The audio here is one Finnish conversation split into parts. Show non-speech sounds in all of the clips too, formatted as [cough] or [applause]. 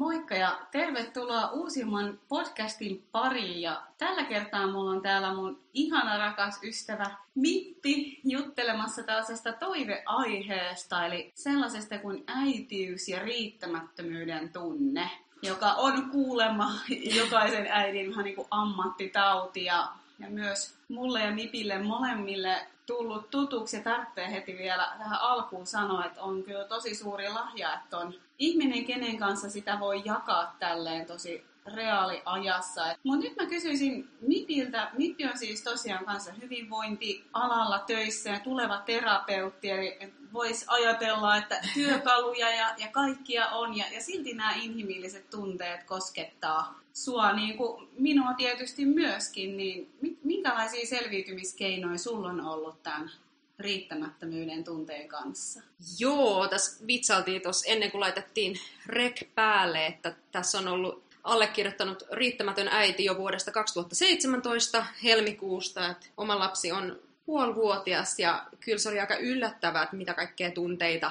Moikka ja tervetuloa uusimman podcastin pariin. Ja tällä kertaa mulla on täällä mun ihana rakas ystävä Mippi juttelemassa tällaisesta toiveaiheesta, eli sellaisesta kuin äitiys ja riittämättömyyden tunne, joka on kuulemma jokaisen äidin vähän niin kuin ammattitauti ja, ja myös mulle ja Mipille molemmille tullut tutuksi ja tarvitsee heti vielä tähän alkuun sanoa, että on kyllä tosi suuri lahja, että on ihminen, kenen kanssa sitä voi jakaa tälleen tosi reaaliajassa. Mutta nyt mä kysyisin Mipiltä, Mipi on siis tosiaan kanssa hyvinvointialalla töissä ja tuleva terapeutti, eli voisi ajatella, että työkaluja ja, ja kaikkia on, ja, ja silti nämä inhimilliset tunteet koskettaa sua, niin kuin minua tietysti myöskin, niin minkälaisia selviytymiskeinoja sulla on ollut tämän riittämättömyyden tunteen kanssa? Joo, tässä vitsailtiin tuossa ennen kuin laitettiin rek päälle, että tässä on ollut allekirjoittanut riittämätön äiti jo vuodesta 2017 helmikuusta, että oma lapsi on puolivuotias ja kyllä se oli aika yllättävää, että mitä kaikkea tunteita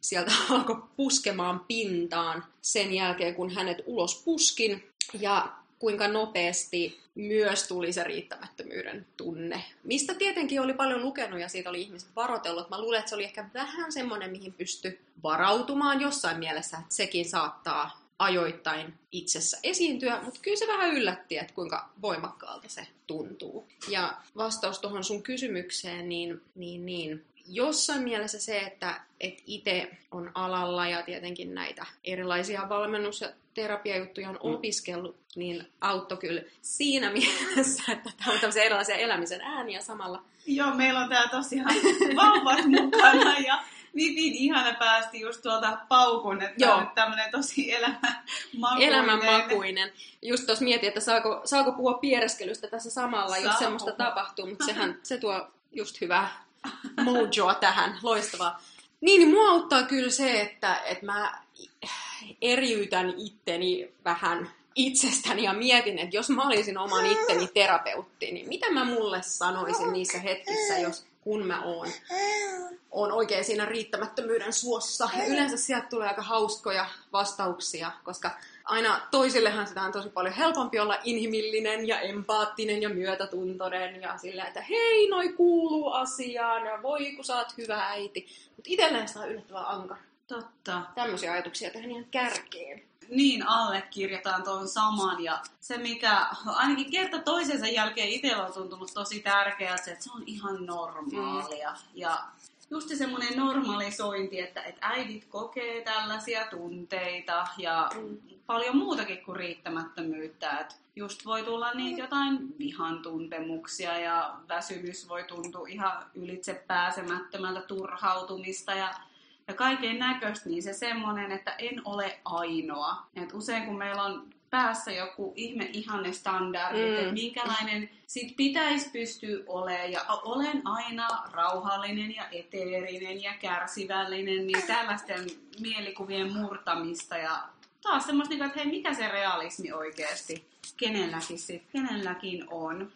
sieltä [laughs] alkoi puskemaan pintaan sen jälkeen, kun hänet ulos puskin. Ja kuinka nopeasti myös tuli se riittämättömyyden tunne. Mistä tietenkin oli paljon lukenut ja siitä oli ihmiset varoitellut. Mä luulen, että se oli ehkä vähän semmoinen, mihin pysty varautumaan jossain mielessä, että sekin saattaa ajoittain itsessä esiintyä, mutta kyllä se vähän yllätti, että kuinka voimakkaalta se tuntuu. Ja vastaus tuohon sun kysymykseen, niin, niin, niin jossain mielessä se, että et itse on alalla ja tietenkin näitä erilaisia valmennus- ja terapiajuttuja on mm. opiskellut, niin auttoi kyllä siinä [laughs] mielessä, että tämä on tämmöisiä erilaisia elämisen ääniä samalla. Joo, meillä on täällä tosiaan vauvat mukana ja Vipin ihana päästi just tuolta paukun, että Joo. on tämmöinen tosi elämänmakuinen. Elämänmakuinen. Just tuossa mietin, että saako, saako puhua piereskelystä tässä samalla, Saa jos semmoista puhua. tapahtuu, mutta sehän [laughs] se tuo just hyvää mojoa tähän, loistavaa. Niin, niin mua auttaa kyllä se, että, että mä eriytän itteni vähän itsestäni ja mietin, että jos mä olisin oman itteni terapeutti, niin mitä mä mulle sanoisin niissä hetkissä, jos kun mä oon, oon oikein siinä riittämättömyyden suossa. Ja yleensä sieltä tulee aika hauskoja vastauksia, koska aina toisillehan sitä on tosi paljon helpompi olla inhimillinen ja empaattinen ja myötätuntoinen ja sillä, että hei, noi kuuluu asiaan ja voi kun sä oot hyvä äiti. Mutta itselleen sitä on yllättävän ankara. Totta. Tämmöisiä ajatuksia tähän ihan kärkeen. Niin, allekirjataan tuon saman. Ja se, mikä ainakin kerta toisensa jälkeen itsellä on tuntunut tosi tärkeää, että se on ihan normaalia. Mm. Ja just semmoinen normalisointi, että, että äidit kokee tällaisia tunteita ja mm. paljon muutakin kuin riittämättömyyttä. Että just voi tulla niitä jotain vihan tuntemuksia ja väsymys voi tuntua ihan ylitse pääsemättömältä turhautumista ja ja kaiken näköistä, niin se semmoinen, että en ole ainoa. Et usein kun meillä on päässä joku ihme ihanne standardi, mm. että minkälainen sit pitäisi pystyä olemaan. Ja olen aina rauhallinen ja eteerinen ja kärsivällinen, niin tällaisten mielikuvien murtamista ja taas semmoista, niin että hei, mikä se realismi oikeasti kenelläkin, sit, kenelläkin on.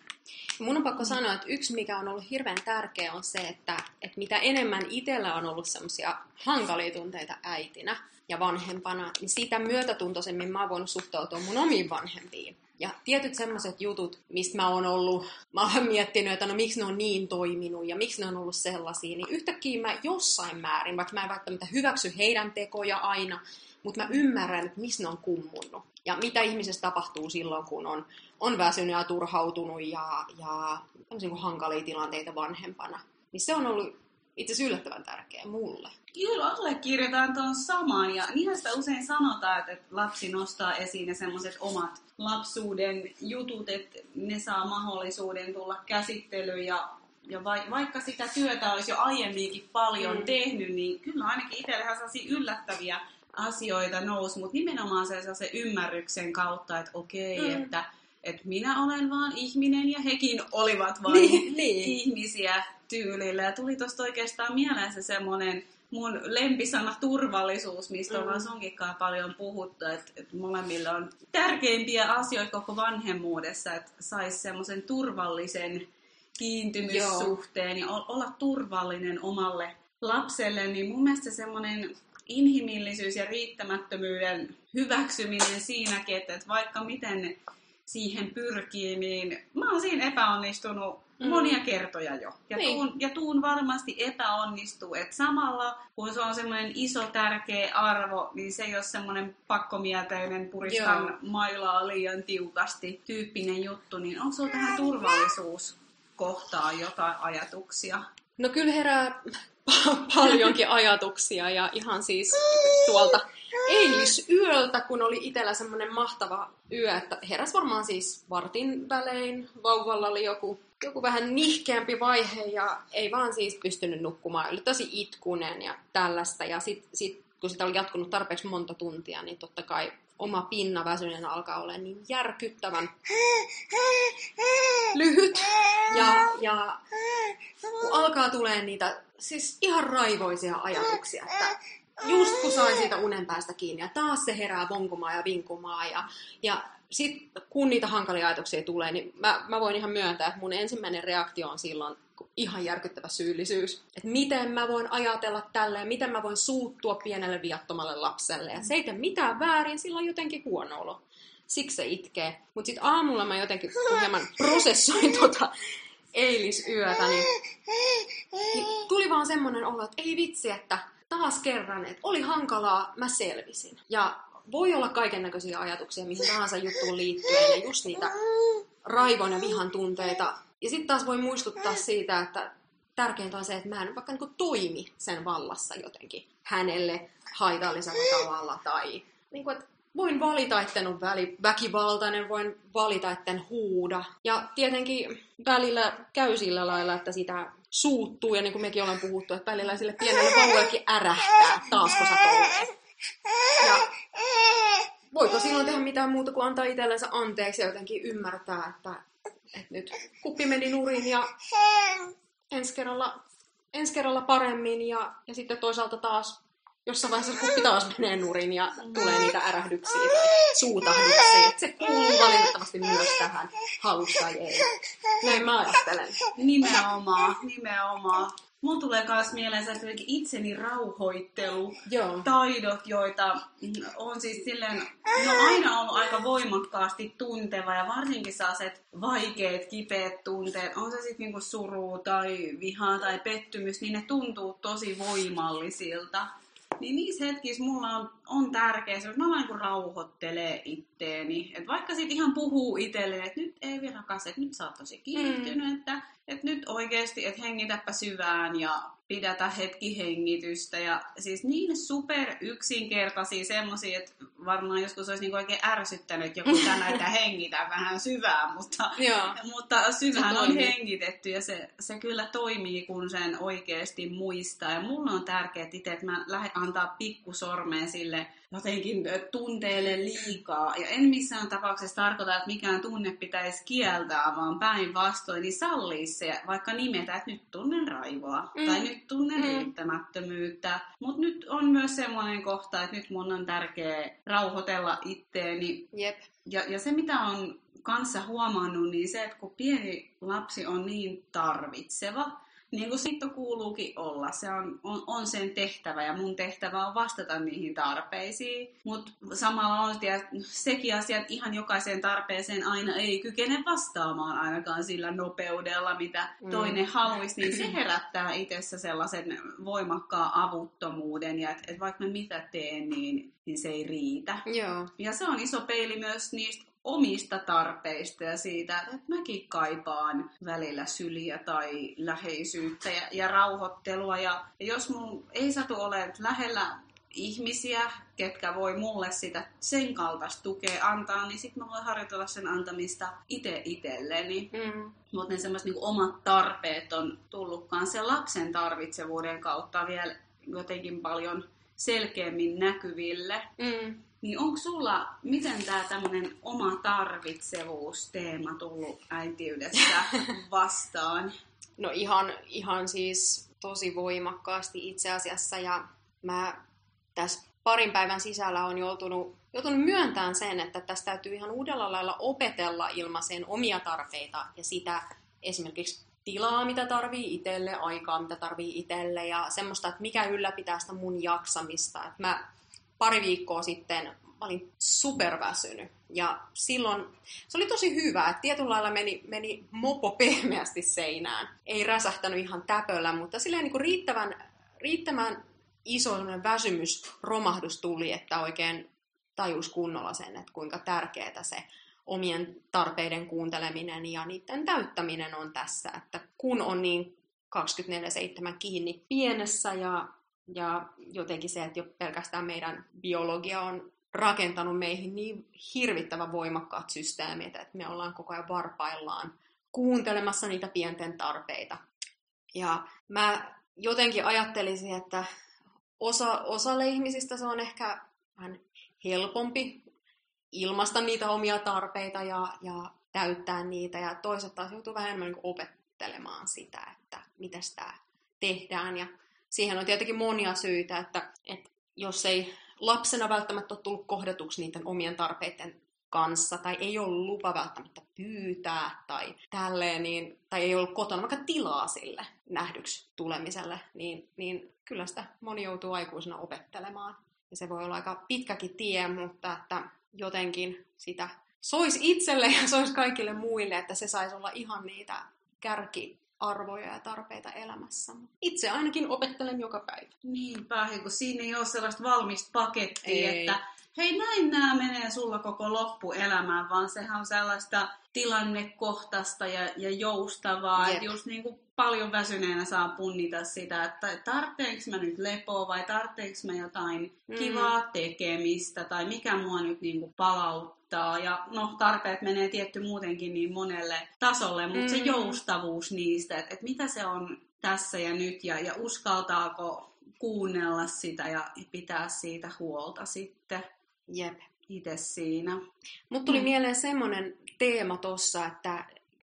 Mun on pakko sanoa, että yksi mikä on ollut hirveän tärkeä on se, että, että mitä enemmän itsellä on ollut semmoisia hankalia tunteita äitinä ja vanhempana, niin sitä myötätuntoisemmin mä oon voinut suhtautua mun omiin vanhempiin. Ja tietyt semmoiset jutut, mistä mä oon ollut, mä oon miettinyt, että no miksi ne on niin toiminut ja miksi ne on ollut sellaisia, niin yhtäkkiä mä jossain määrin, vaikka mä en välttämättä hyväksy heidän tekoja aina, mutta mä ymmärrän, että missä ne on kummunnut. Ja mitä ihmisessä tapahtuu silloin, kun on, on väsynyt ja turhautunut ja, ja niin hankalia tilanteita vanhempana. Niin se on ollut itse asiassa yllättävän tärkeä mulle. Kyllä, allekirjoitan tuon saman. Ja niinhän sitä usein sanotaan, että lapsi nostaa esiin ne semmoiset omat lapsuuden jutut, että ne saa mahdollisuuden tulla käsittelyyn ja ja vaikka sitä työtä olisi jo aiemminkin paljon mm. tehnyt, niin kyllä ainakin itsellähän sellaisia yllättäviä asioita nousi, mutta nimenomaan se, se ymmärryksen kautta, että okei, mm. että, että minä olen vaan ihminen ja hekin olivat vain niin, niin. ihmisiä tyylillä. Ja tuli tuosta oikeastaan mieleen se semmoinen mun lempisana turvallisuus, mistä mm. ollaan sunkinkaan paljon puhuttu, että, että molemmilla on tärkeimpiä asioita koko vanhemmuudessa, että saisi semmoisen turvallisen kiintymyssuhteen Joo. ja olla turvallinen omalle lapselle, niin mun mielestä semmoinen inhimillisyys ja riittämättömyyden hyväksyminen siinäkin, että, että vaikka miten siihen pyrkii, niin mä oon siinä epäonnistunut mm. monia kertoja jo. Ja, niin. tuun, ja tuun varmasti epäonnistuu. Että samalla, kun se on semmoinen iso, tärkeä arvo, niin se ei ole semmoinen pakkomielteinen puristan Joo. mailaa liian tiukasti tyyppinen juttu, niin onko sulla tähän turvallisuuskohtaan jotain ajatuksia? No kyllä herää [laughs] paljonkin ajatuksia ja ihan siis tuolta eilisyöltä, kun oli itsellä semmoinen mahtava yö, että heräs varmaan siis vartin välein, vauvalla oli joku, joku vähän nihkeämpi vaihe ja ei vaan siis pystynyt nukkumaan, oli tosi itkunen ja tällaista ja sitten sit, kun sitä oli jatkunut tarpeeksi monta tuntia, niin totta kai oma pinna väsyneenä alkaa olla niin järkyttävän lyhyt. Ja, ja kun alkaa tulee niitä siis ihan raivoisia ajatuksia, että just kun sain siitä unen päästä kiinni ja taas se herää vonkumaan ja vinkumaan ja, ja sitten kun niitä hankalia ajatuksia tulee, niin mä, mä voin ihan myöntää, että mun ensimmäinen reaktio on silloin ihan järkyttävä syyllisyys. Että miten mä voin ajatella tälleen, miten mä voin suuttua pienelle viattomalle lapselle. Ja se ei tee mitään väärin, sillä on jotenkin huono olo. Siksi se itkee. Mutta sitten aamulla mä jotenkin hieman prosessoin tota eilisyötä, niin, niin tuli vaan semmoinen olo, että ei vitsi, että taas kerran, että oli hankalaa, mä selvisin. Ja voi olla kaiken näköisiä ajatuksia mihin tahansa juttuun liittyen, ja just niitä raivon ja vihan tunteita. Ja sitten taas voi muistuttaa siitä, että tärkeintä on se, että mä en vaikka niin toimi sen vallassa jotenkin hänelle haitallisella tavalla, tai niin kuin, että voin valita, etten ole väkivaltainen, voin valita, etten huuda. Ja tietenkin välillä käy sillä lailla, että sitä suuttuu, ja niin kuin mekin ollaan puhuttu, että välillä sille pienelle vauvallekin ärähtää, taasko sä Ja voiko silloin tehdä mitään muuta kuin antaa itsellensä anteeksi ja jotenkin ymmärtää, että, että nyt kuppi meni nurin ja ensi kerralla, ensi kerralla paremmin ja, ja sitten toisaalta taas jossain vaiheessa kuppi taas menee nurin ja tulee niitä ärähdyksiä tai suutahduksia. se kuuluu valitettavasti myös tähän halusta tai ei. Näin mä ajattelen. Nimenomaan, nimenomaan. Mulla tulee myös mieleen sellaiset itseni rauhoittelu, Joo. taidot, joita on siis silleen, no aina ollut aika voimakkaasti tunteva ja varsinkin sellaiset vaikeat, kipeät tunteet, on se sitten niinku suru tai viha tai pettymys, niin ne tuntuu tosi voimallisilta. Niin niissä hetkissä mulla on, on tärkeää että mä vaan niin rauhoittelee itteeni. Että vaikka sit ihan puhuu itselleen, että nyt ei vielä rakas, että nyt sä oot tosi kiihtynyt, mm. että, että nyt oikeasti, että hengitäpä syvään ja pidätä hetki hengitystä. Ja siis niin super yksinkertaisia semmosia, että varmaan joskus olisi niin oikein ärsyttänyt joku tänä, että [laughs] hengitä vähän syvään, mutta, [laughs] mutta syvään on hengitetty ja se, se kyllä toimii, kun sen oikeasti muistaa. Ja mulla on tärkeää itse, että mä lähden antaa pikkusormeen sille jotenkin tunteelle liikaa. Ja en missään tapauksessa tarkoita, että mikään tunne pitäisi kieltää, vaan päinvastoin, niin sallii se, vaikka nimetä, että nyt tunnen raivoa mm. tai nyt tunnen mm. riittämättömyyttä. Mutta nyt on myös semmoinen kohta, että nyt mun on tärkeä rauhoitella itteeni. Jep. Ja, ja se, mitä on kanssa huomannut, niin se, että kun pieni lapsi on niin tarvitseva, niin kuin sitten kuuluukin olla. Se on, on, on sen tehtävä ja mun tehtävä on vastata niihin tarpeisiin. Mutta samalla on sekin asia, että ihan jokaiseen tarpeeseen aina ei kykene vastaamaan ainakaan sillä nopeudella, mitä mm. toinen haluaisi. Niin se [clears throat] herättää itsessä sellaisen voimakkaan avuttomuuden ja että et vaikka mä mitä teen, niin, niin se ei riitä. Joo. Ja se on iso peili myös niistä omista tarpeista ja siitä, että mäkin kaipaan välillä syliä tai läheisyyttä ja, ja rauhoittelua. Ja, ja jos mun ei satu ole lähellä ihmisiä, ketkä voi mulle sitä sen kaltaista tukea antaa, niin sitten mä voin harjoitella sen antamista itse itselleni. Mm. Mutta ne semmoiset niinku omat tarpeet on tullutkaan sen lapsen tarvitsevuuden kautta vielä jotenkin paljon selkeämmin näkyville. Mm. Niin onko sulla, miten tämä tämmöinen oma tarvitsevuusteema tullut äitiydessä [laughs] vastaan? No ihan, ihan siis tosi voimakkaasti itse asiassa ja mä tässä parin päivän sisällä on joutunut, joutunut myöntämään sen, että tästä täytyy ihan uudella lailla opetella ilmaiseen omia tarpeita ja sitä esimerkiksi tilaa, mitä tarvii itselle, aikaa, mitä tarvii itselle ja semmoista, että mikä ylläpitää sitä mun jaksamista. Että mä pari viikkoa sitten mä olin superväsynyt. Ja silloin se oli tosi hyvä, että tietyllä lailla meni, meni mopo pehmeästi seinään. Ei räsähtänyt ihan täpöllä, mutta silleen niin kuin riittävän, riittävän iso väsymysromahdus tuli, että oikein tajus kunnolla sen, että kuinka tärkeää se omien tarpeiden kuunteleminen ja niiden täyttäminen on tässä, että kun on niin 24-7 kiinni pienessä ja, ja jotenkin se, että jo pelkästään meidän biologia on rakentanut meihin niin hirvittävän voimakkaat systeemit, että me ollaan koko ajan varpaillaan kuuntelemassa niitä pienten tarpeita. Ja mä jotenkin ajattelisin, että osa, osalle ihmisistä se on ehkä vähän helpompi ilmaista niitä omia tarpeita ja, ja täyttää niitä, ja toiset taas joutuu vähän enemmän niin opettelemaan sitä, että miten sitä tehdään. Ja siihen on tietenkin monia syitä, että, että jos ei lapsena välttämättä ole tullut kohdatuksi niiden omien tarpeiden kanssa, tai ei ollut lupa välttämättä pyytää, tai tälleen, niin, tai ei ollut kotona vaikka tilaa sille nähdyksi tulemiselle, niin, niin kyllä sitä moni joutuu aikuisena opettelemaan. Ja se voi olla aika pitkäkin tie, mutta että jotenkin sitä sois itselle ja [laughs] sois kaikille muille, että se saisi olla ihan niitä kärkiarvoja ja tarpeita elämässä. Itse ainakin opettelen joka päivä. Niinpä, kun siinä ei ole sellaista valmista pakettia, ei. että hei näin nämä menee sulla koko loppuelämään, vaan sehän on sellaista tilannekohtaista ja, ja joustavaa, että just niin kuin paljon väsyneenä saa punnita sitä, että tarvitseeko mä nyt lepoa vai tarvitseeko mä jotain mm. kivaa tekemistä tai mikä mua nyt niin kuin palauttaa. Ja no tarpeet menee tietty muutenkin niin monelle tasolle, mutta mm. se joustavuus niistä, että, että mitä se on tässä ja nyt ja, ja uskaltaako kuunnella sitä ja pitää siitä huolta sitten. Jep. Itse siinä. Mutta tuli mm. mieleen semmoinen teema tossa, että,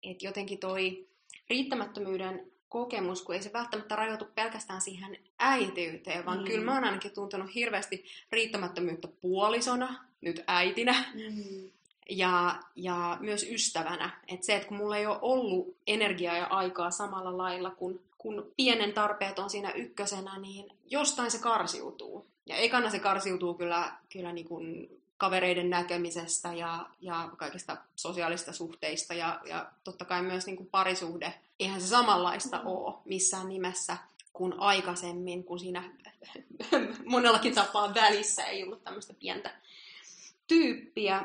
että jotenkin toi riittämättömyyden kokemus, kun ei se välttämättä rajoitu pelkästään siihen äitiyteen, vaan mm. kyllä mä oon ainakin tuntenut hirveästi riittämättömyyttä puolisona, nyt äitinä, mm. ja, ja myös ystävänä. Että se, että kun mulla ei ole ollut energiaa ja aikaa samalla lailla, kun, kun pienen tarpeet on siinä ykkösenä, niin jostain se karsiutuu. Ja ekana se karsiutuu kyllä, kyllä niin kuin kavereiden näkemisestä ja, ja kaikista sosiaalista suhteista ja, ja totta kai myös niin kuin parisuhde. Eihän se samanlaista mm. ole missään nimessä kuin aikaisemmin, kun siinä [laughs] monellakin tapaa välissä ei ollut tämmöistä pientä tyyppiä.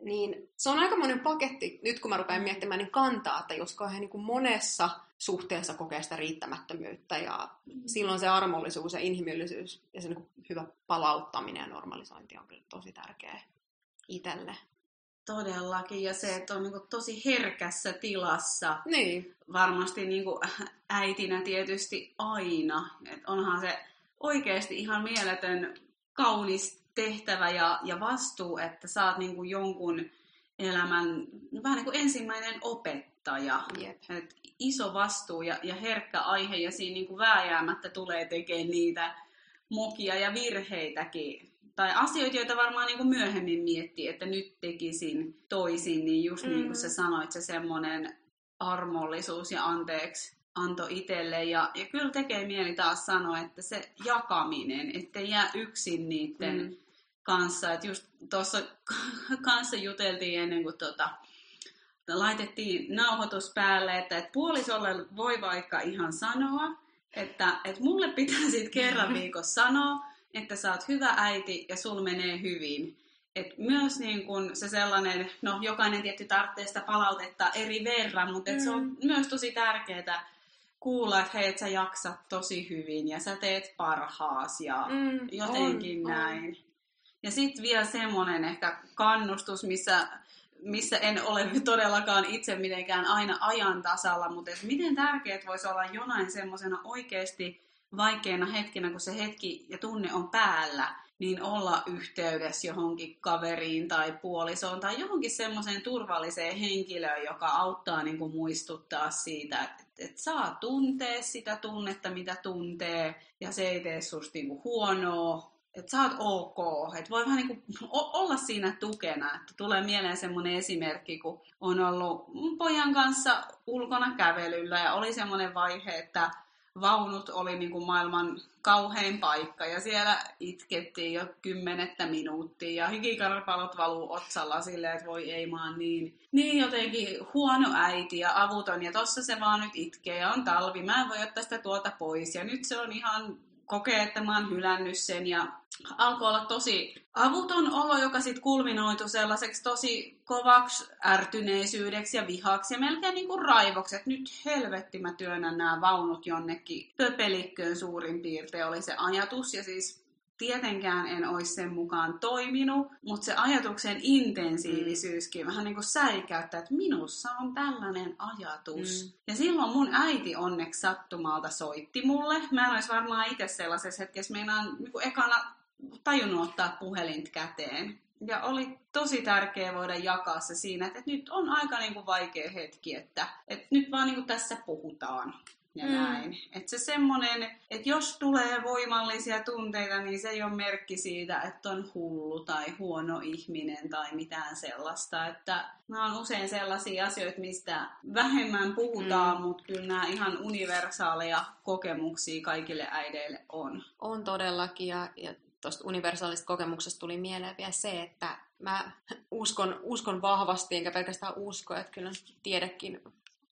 Niin se on aikamoinen paketti, nyt kun mä rupean miettimään, niin kantaa, että jos kauhean niin kuin monessa suhteessa kokee sitä riittämättömyyttä ja mm. silloin se armollisuus ja inhimillisyys ja se niin hyvä palauttaminen ja normalisointi on kyllä tosi tärkeä itselle. Todellakin, ja se, että on niin kuin tosi herkässä tilassa. Niin. Varmasti niin kuin äitinä tietysti aina. Et onhan se oikeasti ihan mieletön kaunis tehtävä ja, ja vastuu, että saat niin kuin jonkun elämän vähän niin kuin ensimmäinen opettaja. Yep. Et iso vastuu ja, ja herkkä aihe ja siinä niin kuin vääjäämättä tulee tekemään niitä mokia ja virheitäkin. Tai asioita, joita varmaan niin kuin myöhemmin miettii, että nyt tekisin toisin, niin just mm. niin kuin sä mm. sanoit, se semmoinen armollisuus ja anteeksi anto itselle. Ja, ja kyllä tekee mieli taas sanoa, että se jakaminen, ettei jää yksin niiden mm. Kanssa. Että just tuossa [laughs] kanssa juteltiin ennen kuin tota, laitettiin nauhoitus päälle, että, että puolisolle voi vaikka ihan sanoa, että, että mulle pitää sitten kerran [laughs] viikossa sanoa, että sä oot hyvä äiti ja sul menee hyvin. Et myös niin kun se sellainen, no jokainen tietty tarvitsee sitä palautetta eri verran, mutta mm. se on mm. myös tosi tärkeää kuulla, että hei, et sä jaksat tosi hyvin ja sä teet parhaas ja mm, jotenkin on, näin. On. Ja sitten vielä semmoinen ehkä kannustus, missä missä en ole [laughs] todellakaan itse mitenkään aina ajan tasalla, mutta että miten tärkeät voisi olla jonain semmoisena oikeasti vaikeana hetkenä, kun se hetki ja tunne on päällä, niin olla yhteydessä johonkin kaveriin tai puolisoon tai johonkin semmoiseen turvalliseen henkilöön, joka auttaa niin kuin muistuttaa siitä, että, että saa tuntea sitä tunnetta, mitä tuntee, ja se ei tee susta niin kuin huonoa, että sä oot ok, että voi vähän [laughs] niin kuin olla siinä tukena. Että tulee mieleen semmoinen esimerkki, kun on ollut pojan kanssa ulkona kävelyllä ja oli semmoinen vaihe, että vaunut oli niin kuin maailman kauhein paikka ja siellä itkettiin jo kymmenettä minuuttia ja hikikarpalot valuu otsalla silleen, että voi ei maan niin, niin jotenkin huono äiti ja avuton. Ja tossa se vaan nyt itkee ja on talvi, mä en voi ottaa sitä tuota pois ja nyt se on ihan kokee, että mä oon hylännyt sen ja alkoi olla tosi avuton olo, joka sitten kulminoitu sellaiseksi tosi kovaksi ärtyneisyydeksi ja vihaksi ja melkein niin kuin raivoksi, että nyt helvetti mä työnnän nämä vaunut jonnekin pöpelikköön suurin piirtein oli se ajatus ja siis tietenkään en olisi sen mukaan toiminut, mutta se ajatuksen intensiivisyyskin vähän niin kuin säikäyttää, että minussa on tällainen ajatus. Mm. Ja silloin mun äiti onneksi sattumalta soitti mulle. Mä en olisi varmaan itse sellaisessa hetkessä, meinaan niin kuin ekana tajunnut ottaa puhelint käteen. Ja oli tosi tärkeää voida jakaa se siinä, että, nyt on aika niin kuin vaikea hetki, että, että nyt vaan niin kuin tässä puhutaan ja mm. näin. Että se semmoinen, että jos tulee voimallisia tunteita, niin se ei ole merkki siitä, että on hullu tai huono ihminen tai mitään sellaista. Että nämä on usein sellaisia asioita, mistä vähemmän puhutaan, mm. mutta kyllä nämä ihan universaaleja kokemuksia kaikille äideille on. On todellakin ja, ja tuosta universaalista kokemuksesta tuli mieleen vielä se, että mä uskon, uskon vahvasti, enkä pelkästään usko, että kyllä tiedekin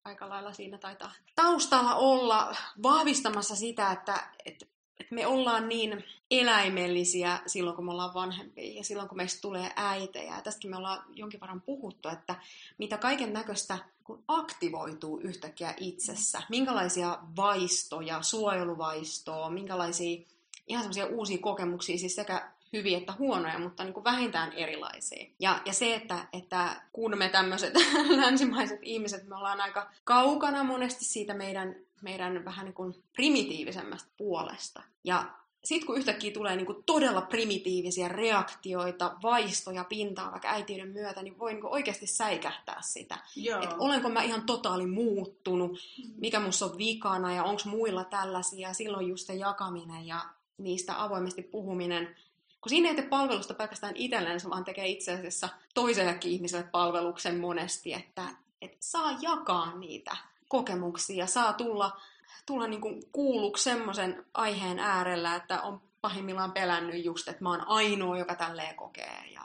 aika lailla siinä taitaa taustalla olla vahvistamassa sitä, että, että, että me ollaan niin eläimellisiä silloin, kun me ollaan vanhempia ja silloin, kun meistä tulee äitejä. Ja tästäkin me ollaan jonkin verran puhuttu, että mitä kaiken näköistä kun aktivoituu yhtäkkiä itsessä, minkälaisia vaistoja, suojeluvaistoa, minkälaisia ihan semmoisia uusia kokemuksia, siis sekä hyviä että huonoja, mutta niin kuin vähintään erilaisia. Ja, ja se, että, että kun me tämmöiset [laughs] länsimaiset ihmiset, me ollaan aika kaukana monesti siitä meidän, meidän vähän niin kuin primitiivisemmästä puolesta. Ja sitten kun yhtäkkiä tulee niin kuin todella primitiivisiä reaktioita, vaistoja pintaan vaikka äitiyden myötä, niin voi niin kuin oikeasti säikähtää sitä. Että olenko mä ihan totaali muuttunut, mikä musta on vikana ja onko muilla tällaisia. Silloin just se jakaminen ja niistä avoimesti puhuminen kun siinä ei tee palvelusta pelkästään itselleen, vaan tekee itse asiassa toisellekin ihmiselle palveluksen monesti, että, että saa jakaa niitä kokemuksia, saa tulla, tulla niin kuin kuulluksi semmoisen aiheen äärellä, että on pahimmillaan pelännyt just, että mä oon ainoa, joka tälleen kokee. Ja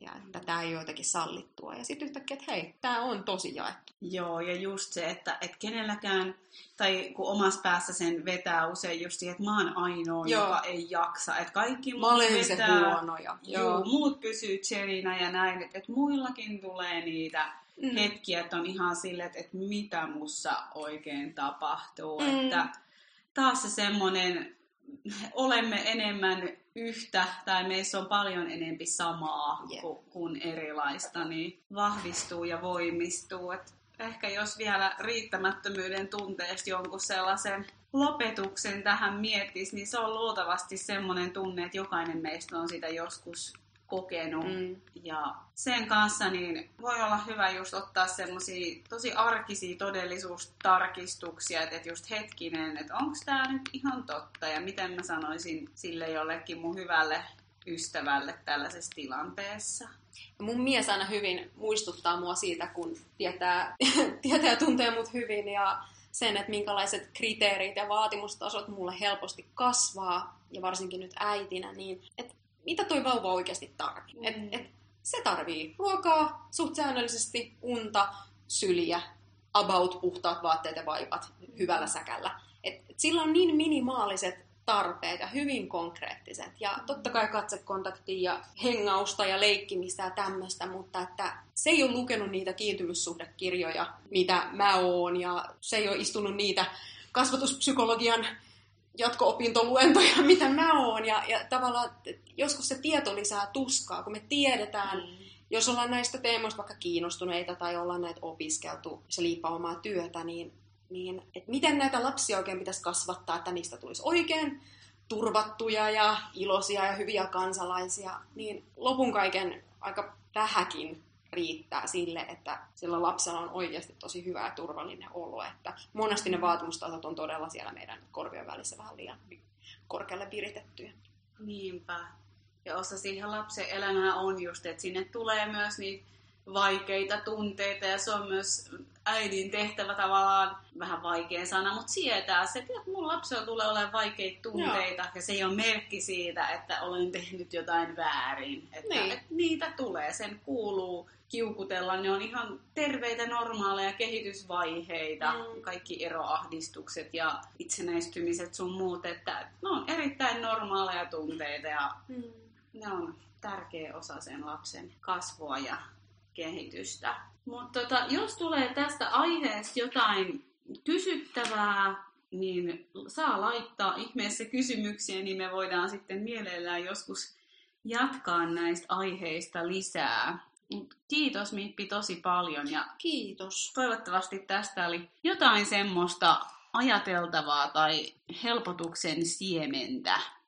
ja että tämä ei ole jotenkin sallittua. Ja sitten yhtäkkiä, että hei, tämä on tosi jaettu. Joo, ja just se, että, että kenelläkään, tai kun omassa päässä sen vetää usein just siihen, että mä oon ainoa, Joo. joka ei jaksa. Että kaikki muut mä vetää, se huonoja. Joo. Joo, muut pysyy cherinä ja näin, että, että muillakin tulee niitä mm. hetkiä, että on ihan silleen, että, että mitä mussa oikein tapahtuu. Mm. Että taas se semmoinen, olemme enemmän yhtä tai meissä on paljon enempi samaa yeah. kuin, kuin erilaista, niin vahvistuu ja voimistuu. Et ehkä jos vielä riittämättömyyden tunteesta jonkun sellaisen lopetuksen tähän miettisi, niin se on luultavasti semmoinen tunne, että jokainen meistä on sitä joskus kokenut. Mm. Ja sen kanssa niin voi olla hyvä just ottaa semmoisia tosi arkisia todellisuustarkistuksia, että just hetkinen, että onko tämä nyt ihan totta ja miten mä sanoisin sille jollekin mun hyvälle ystävälle tällaisessa tilanteessa. Mun mies aina hyvin muistuttaa mua siitä, kun tietää, [laughs] tietää ja tuntee mut hyvin ja sen, että minkälaiset kriteerit ja vaatimustasot mulle helposti kasvaa, ja varsinkin nyt äitinä, niin että mitä toi vauva oikeasti tarvii. Mm. Et, et, se tarvii ruokaa, suht säännöllisesti, unta, syliä, about puhtaat vaatteet ja vaipat hyvällä säkällä. Et, et sillä on niin minimaaliset tarpeet ja hyvin konkreettiset. Ja totta kai katsekontaktia ja hengausta ja leikkimistä ja tämmöistä, mutta että se ei ole lukenut niitä kiintymyssuhdekirjoja, mitä mä oon, ja se ei ole istunut niitä kasvatuspsykologian jatko-opintoluentoja, [laughs] mitä mä oon. Ja, ja tavallaan joskus se tieto lisää tuskaa, kun me tiedetään, mm. jos ollaan näistä teemoista vaikka kiinnostuneita tai ollaan näitä opiskeltu, se liippaa omaa työtä, niin, niin että miten näitä lapsia oikein pitäisi kasvattaa, että niistä tulisi oikein turvattuja ja iloisia ja hyviä kansalaisia, niin lopun kaiken aika vähäkin riittää sille, että sillä lapsella on oikeasti tosi hyvä ja turvallinen olo. Että monesti ne vaatimustasot on todella siellä meidän korvien välissä vähän liian korkealle viritettyjä. Niinpä. Ja osa siihen lapsen elämää on just, että sinne tulee myös niitä vaikeita tunteita ja se on myös äidin tehtävä tavallaan, vähän vaikea sana, mutta sietää se, että mun lapsella tulee olemaan vaikeita tunteita Joo. ja se ei ole merkki siitä, että olen tehnyt jotain väärin. Että, niin. että niitä tulee, sen kuuluu kiukutella, ne on ihan terveitä, normaaleja kehitysvaiheita, mm. kaikki eroahdistukset ja itsenäistymiset sun muut, että ne on erittäin normaaleja tunteita ja mm. ne on tärkeä osa sen lapsen kasvua ja kehitystä. Mutta tota, jos tulee tästä aiheesta jotain kysyttävää, niin saa laittaa ihmeessä kysymyksiä, niin me voidaan sitten mielellään joskus jatkaa näistä aiheista lisää. Kiitos Mippi tosi paljon ja Kiitos. toivottavasti tästä oli jotain semmoista ajateltavaa tai helpotuksen siementä